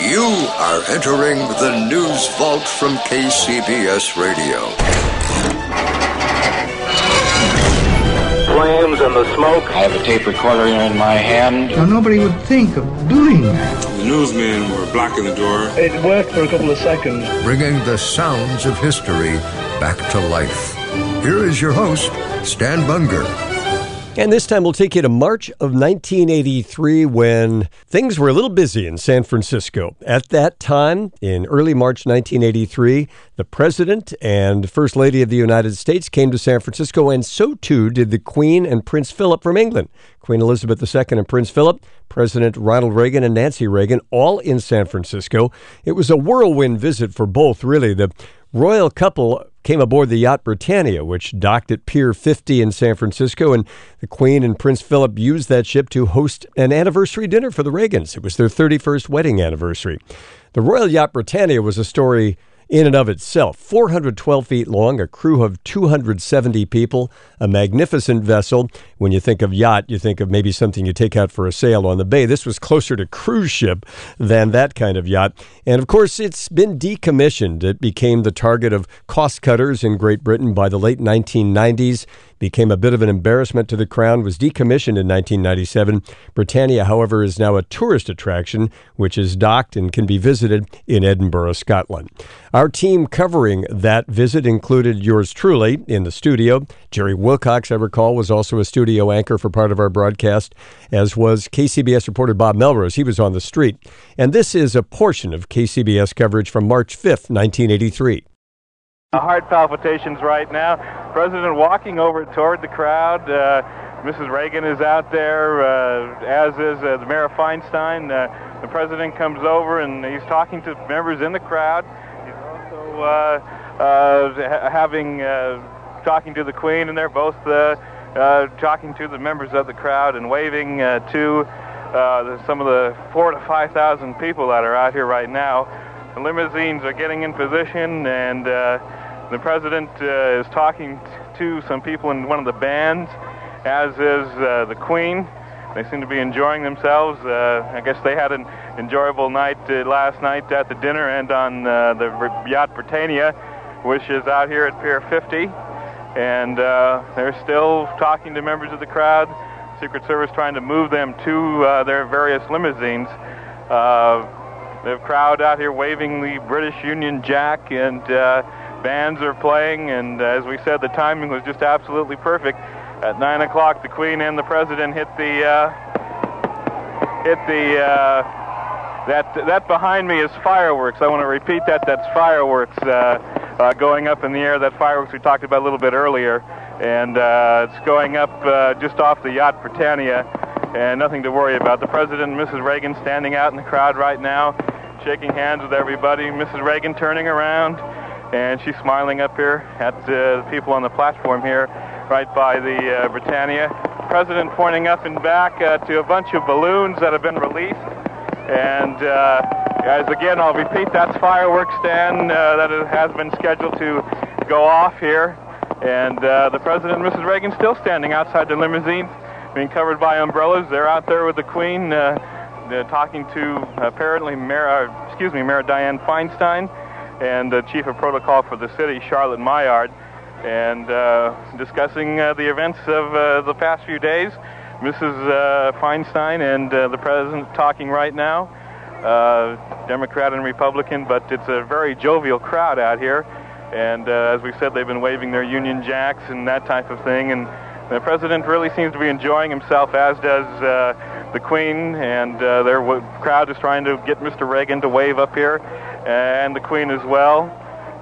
You are entering the news vault from KCBS Radio. Flames and the smoke. I have a tape recorder in my hand. Now, nobody would think of doing that. The newsmen were blocking the door. It worked for a couple of seconds. Bringing the sounds of history back to life. Here is your host, Stan Bunger. And this time we'll take you to March of 1983 when things were a little busy in San Francisco. At that time, in early March 1983, the President and First Lady of the United States came to San Francisco, and so too did the Queen and Prince Philip from England. Queen Elizabeth II and Prince Philip, President Ronald Reagan and Nancy Reagan, all in San Francisco. It was a whirlwind visit for both, really. The royal couple came aboard the yacht Britannia, which docked at Pier 50 in San Francisco, and the Queen and Prince Philip used that ship to host an anniversary dinner for the Reagans. It was their 31st wedding anniversary. The Royal Yacht Britannia was a story in and of itself. 412 feet long, a crew of 270 people, a magnificent vessel. When you think of yacht, you think of maybe something you take out for a sail on the bay. This was closer to cruise ship than that kind of yacht. And of course, it's been decommissioned. It became the target of cost cutters in Great Britain by the late 1990s became a bit of an embarrassment to the crown, was decommissioned in 1997. Britannia, however, is now a tourist attraction, which is docked and can be visited in Edinburgh, Scotland. Our team covering that visit included yours truly in the studio. Jerry Wilcox, I recall, was also a studio anchor for part of our broadcast, as was KCBS reporter Bob Melrose. He was on the street. And this is a portion of KCBS coverage from March 5th, 1983. Heart palpitations right now. President walking over toward the crowd. Uh, Mrs. Reagan is out there, uh, as is uh, the Mayor Feinstein. Uh, the president comes over and he's talking to members in the crowd. He's also uh, uh, having talking to the Queen, and they're both talking to the members of the crowd and waving to some of the four to five thousand people that are out here right now. The limousines are getting in position, and uh, the president uh, is talking to some people in one of the bands, as is uh, the Queen. They seem to be enjoying themselves. Uh, I guess they had an enjoyable night uh, last night at the dinner and on uh, the yacht Britannia, which is out here at Pier 50. And they're still talking to members of the crowd. Secret Service trying to move them to their various limousines. The crowd out here waving the British Union Jack, and uh, bands are playing. And uh, as we said, the timing was just absolutely perfect. At nine o'clock, the Queen and the President hit the uh, hit the. Uh, that that behind me is fireworks. I want to repeat that. That's fireworks uh, uh, going up in the air. That fireworks we talked about a little bit earlier, and it's going up just off the yacht Britannia and nothing to worry about. The President and Mrs. Reagan standing out in the crowd right now, shaking hands with everybody. Mrs. Reagan turning around, and she's smiling up here at uh, the people on the platform here, right by the uh, Britannia. The President pointing up and back uh, to a bunch of balloons that have been released. And uh, as again, I'll repeat, that's fireworks stand uh, that has been scheduled to go off here. And uh, the President and Mrs. Reagan still standing outside the limousine being covered by umbrellas. They're out there with the Queen, uh, uh, talking to apparently Mayor, uh, excuse me, Mayor Dianne Feinstein, and the Chief of Protocol for the city, Charlotte Mailliard, and uh, discussing uh, the events of uh, the past few days. Mrs. Feinstein and the President talking right now, Democrat and Republican, but it's a very jovial crowd out here. And as we said, they've been waving their Union Jacks and that type of thing. And the president really seems to be enjoying himself, as does uh, the Queen, and uh, their w- crowd is trying to get Mr. Reagan to wave up here, and the Queen as well.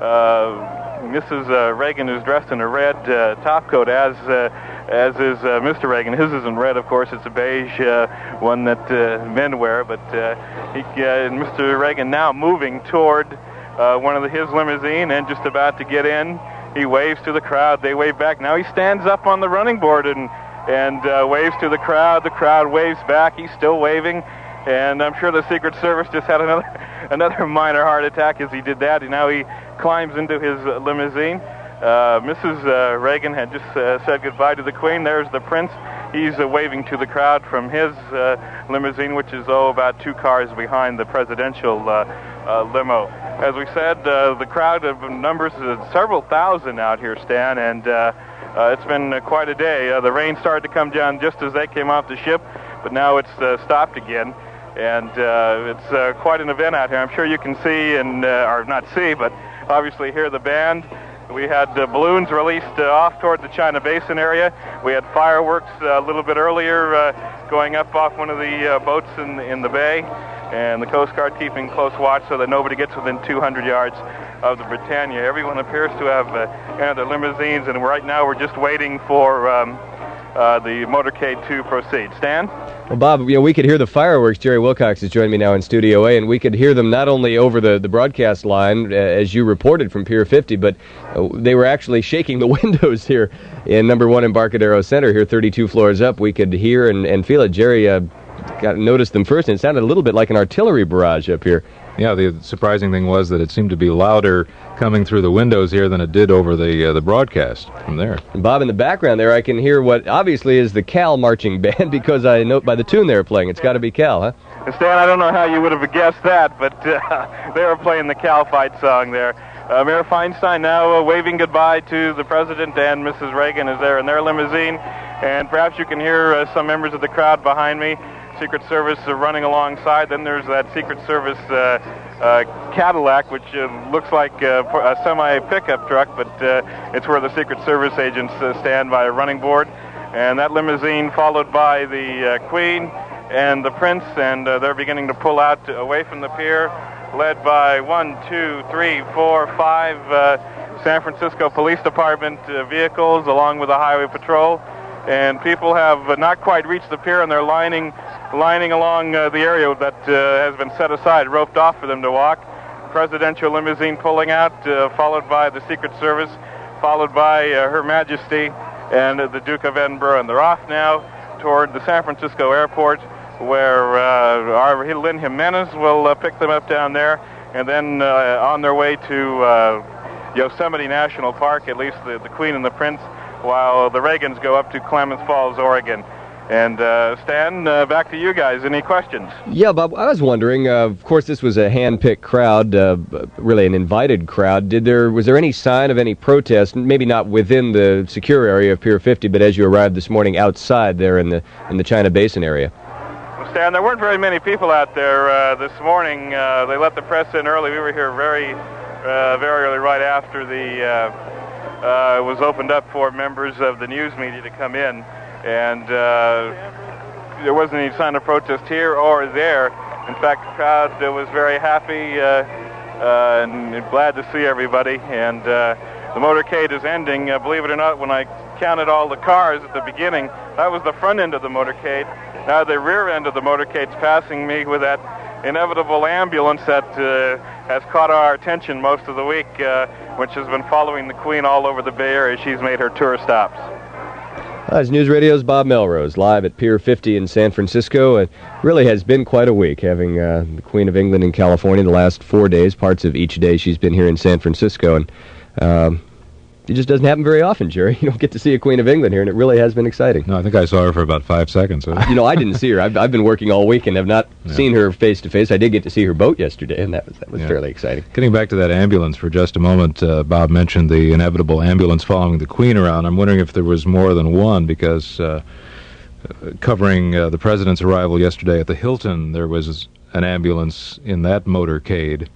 Uh, Mrs. Uh, Reagan is dressed in a red uh, topcoat, as uh, as is Mr. Reagan. His isn't red, of course. It's a beige one that men wear. But he, Mr. Reagan now moving toward one of the, his limousine and just about to get in. He waves to the crowd. They wave back. Now he stands up on the running board and and uh, waves to the crowd. The crowd waves back. He's still waving. And I'm sure the Secret Service just had another another minor heart attack as he did that. And now he climbs into his limousine. Uh, Mrs. Uh, Reagan had just uh, said goodbye to the Queen. There's the Prince. He's uh, waving to the crowd from his uh, limousine, which is oh about two cars behind the presidential limo. As we said, uh, the crowd of numbers uh, several thousand out here, Stan, and uh, uh, it's been quite a day. Uh, the rain started to come down just as they came off the ship, but now it's uh, stopped again. And it's quite an event out here. I'm sure you can see and, or not see, but obviously hear the band. We had uh, balloons released uh, off toward the China Basin area. We had fireworks uh, a little bit earlier going up off one of the boats in, in the bay, and the Coast Guard keeping close watch so that nobody gets within 200 yards of the Britannia. Everyone appears to have uh, entered their limousines, and right now we're just waiting for um, uh, the motorcade to proceed. Stan? Well, Bob, you know, we could hear the fireworks. Jerry Wilcox has joined me now in Studio A, and we could hear them not only over the, the broadcast line, uh, as you reported from Pier 50, but uh, they were actually shaking the windows here in number one Embarcadero Center, here 32 floors up. We could hear and, and feel it. Jerry uh, got noticed them first, and it sounded a little bit like an artillery barrage up here. Yeah, the surprising thing was that it seemed to be louder coming through the windows here than it did over the uh, the broadcast from there. And Bob, in the background there, I can hear what obviously is the Cal marching band because I note by the tune they're playing, it's got to be Cal, huh? And Stan, I don't know how you would have guessed that, but uh, they were playing the Cal Fight song there. Uh, Mayor Feinstein now uh, waving goodbye to the president and Mrs. Reagan is there in their limousine, and perhaps you can hear uh, some members of the crowd behind me. Secret Service uh, running alongside. Then there's that Secret Service uh, uh, Cadillac, which uh, looks like uh, a semi pickup truck, but uh, it's where the Secret Service agents stand by a running board. And that limousine followed by the Queen and the Prince, and they're beginning to pull out away from the pier, led by one, two, three, four, five San Francisco Police Department vehicles, along with the Highway Patrol. And people have not quite reached the pier, and they're lining, lining along uh, the area that uh, has been set aside, roped off for them to walk. Presidential limousine pulling out, uh, followed by the Secret Service, followed by uh, Her Majesty and the Duke of Edinburgh. And they're off now toward the San Francisco airport, where our Lynn Jimenez will pick them up down there, and then on their way to Yosemite National Park, at least the, the Queen and the Prince, while the Reagans go up to Klamath Falls, Oregon. And uh, Stan, uh, back to you guys. Any questions? Yeah, Bob, I was wondering. Uh, of course, this was a hand-picked crowd, uh, really an invited crowd. Did there was there any sign of any protest? Maybe not within the secure area of Pier 50, but as you arrived this morning outside there in the in the China Basin area. Well, Stan, there weren't very many people out there uh, this morning. Uh, they let the press in early. We were here very, uh, very early, right after the uh, uh, was opened up for members of the news media to come in, and uh, there wasn't any sign of protest here or there. In fact, the crowd uh, was very happy uh, uh, and glad to see everybody. And uh, the motorcade is ending. Believe it or not, when I counted all the cars at the beginning, that was the front end of the motorcade. Now the rear end of the motorcade's passing me with that inevitable ambulance that uh, has caught our attention most of the week, uh, which has been following the Queen all over the Bay Area. She's made her tour stops. Uh, as News Radio's Bob Melrose, live at Pier 50 in San Francisco. It really has been quite a week, having uh, the Queen of England in California the last four days. Parts of each day she's been here in San Francisco, and um, it just doesn't happen very often, Jerry. You don't get to see a Queen of England here, and it really has been exciting. No, I think I saw her for about five seconds. You know, I didn't see her. I've, I've been working all week and have not Yeah. seen her face to face. I did get to see her boat yesterday, and that was that was Yeah. fairly exciting. Getting back to that ambulance for just a moment, uh, Bob mentioned the inevitable ambulance following the Queen around. I'm wondering if there was more than one because uh, uh, covering uh, the president's arrival yesterday at the Hilton, there was an ambulance in that motorcade.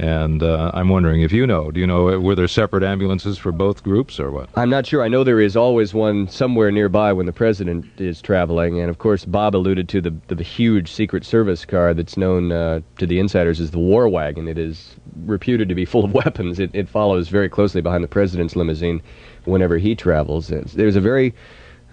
And uh, I'm wondering if you know, do you know, uh, were there separate ambulances for both groups or what? I'm not sure. I know there is always one somewhere nearby when the president is traveling, and of course, Bob alluded to the the huge Secret Service car that's known uh, to the insiders as the War Wagon. It is reputed to be full of weapons. It, it follows very closely behind the president's limousine whenever he travels. It's- There's a very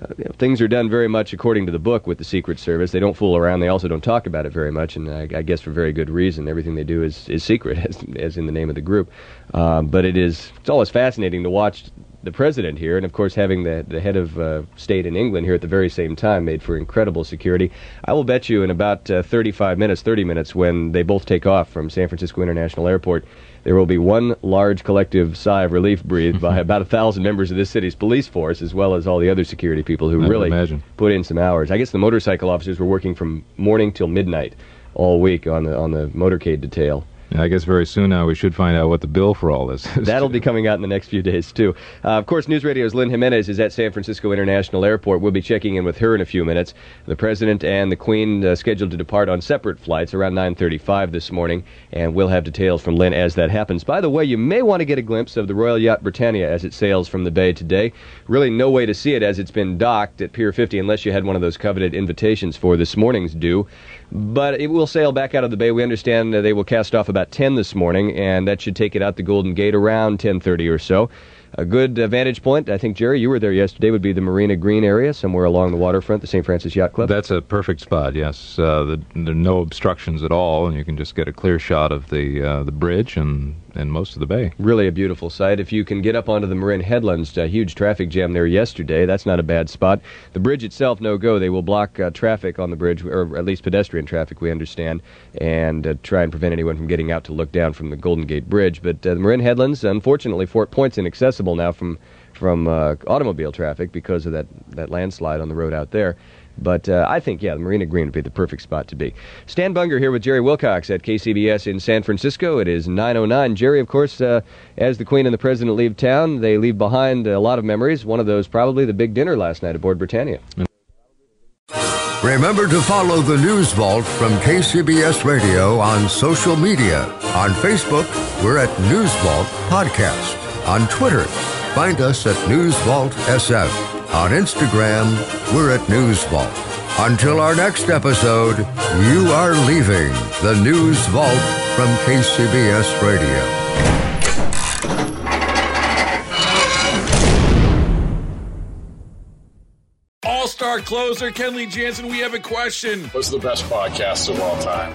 uh, you know, things are done very much according to the book with the Secret Service. They don't fool around. They also don't talk about it very much, and I, I guess for very good reason. Everything they do is, is secret, as, as in the name of the group. Um, but it is it's always fascinating to watch the president here, and of course having the the head of uh, state in England here at the very same time made for incredible security. I will bet you in about uh, 35 minutes, 30 minutes, when they both take off from San Francisco International Airport, there will be one large collective sigh of relief breathed by about a thousand members of this city's police force, as well as all the other security people who I really imagine. put in some hours. I guess the motorcycle officers were working from morning till midnight all week on the on the motorcade detail. I guess very soon now we should find out what the bill for all this is. That'll be coming out in the next few days, too. Uh, of course, News Radio's Lynn Jimenez is at San Francisco International Airport. We'll be checking in with her in a few minutes. The President and the Queen uh, scheduled to depart on separate flights around 9.35 this morning, and we'll have details from Lynn as that happens. By the way, you may want to get a glimpse of the Royal Yacht Britannia as it sails from the bay today. Really no way to see it as it's been docked at Pier 50 unless you had one of those coveted invitations for this morning's do. But it will sail back out of the bay. We understand they will cast off about 10 this morning, and that should take it out the Golden Gate around 10:30 or so. A good vantage point, I think, Jerry, you were there yesterday, would be the Marina Green area, somewhere along the waterfront, the St. Francis Yacht Club. That's a perfect spot. Yes, uh, the, there are no obstructions at all, and you can just get a clear shot of the uh, the bridge and and most of the bay. Really a beautiful sight. If you can get up onto the Marin Headlands, a huge traffic jam there yesterday. That's not a bad spot. The bridge itself, no go. They will block uh, traffic on the bridge, or at least pedestrian traffic, we understand, and uh, try and prevent anyone from getting out to look down from the Golden Gate Bridge. But uh, the Marin Headlands, unfortunately, Fort Point's inaccessible now from from uh, automobile traffic because of that, that landslide on the road out there. But uh, I think, yeah, the Marina Green would be the perfect spot to be. Stan Bunger here with Jerry Wilcox at KCBS in San Francisco. It is 9.09. Jerry, of course, uh, as the Queen and the President leave town, they leave behind a lot of memories. One of those probably the big dinner last night aboard Britannia. Remember to follow the News Vault from KCBS Radio on social media. On Facebook, we're at News Vault Podcast. On Twitter, find us at News Vault SF. On Instagram, we're at News Vault. Until our next episode, you are leaving the News Vault from KCBS Radio. All star closer Kenley Jansen, we have a question. What's the best podcast of all time?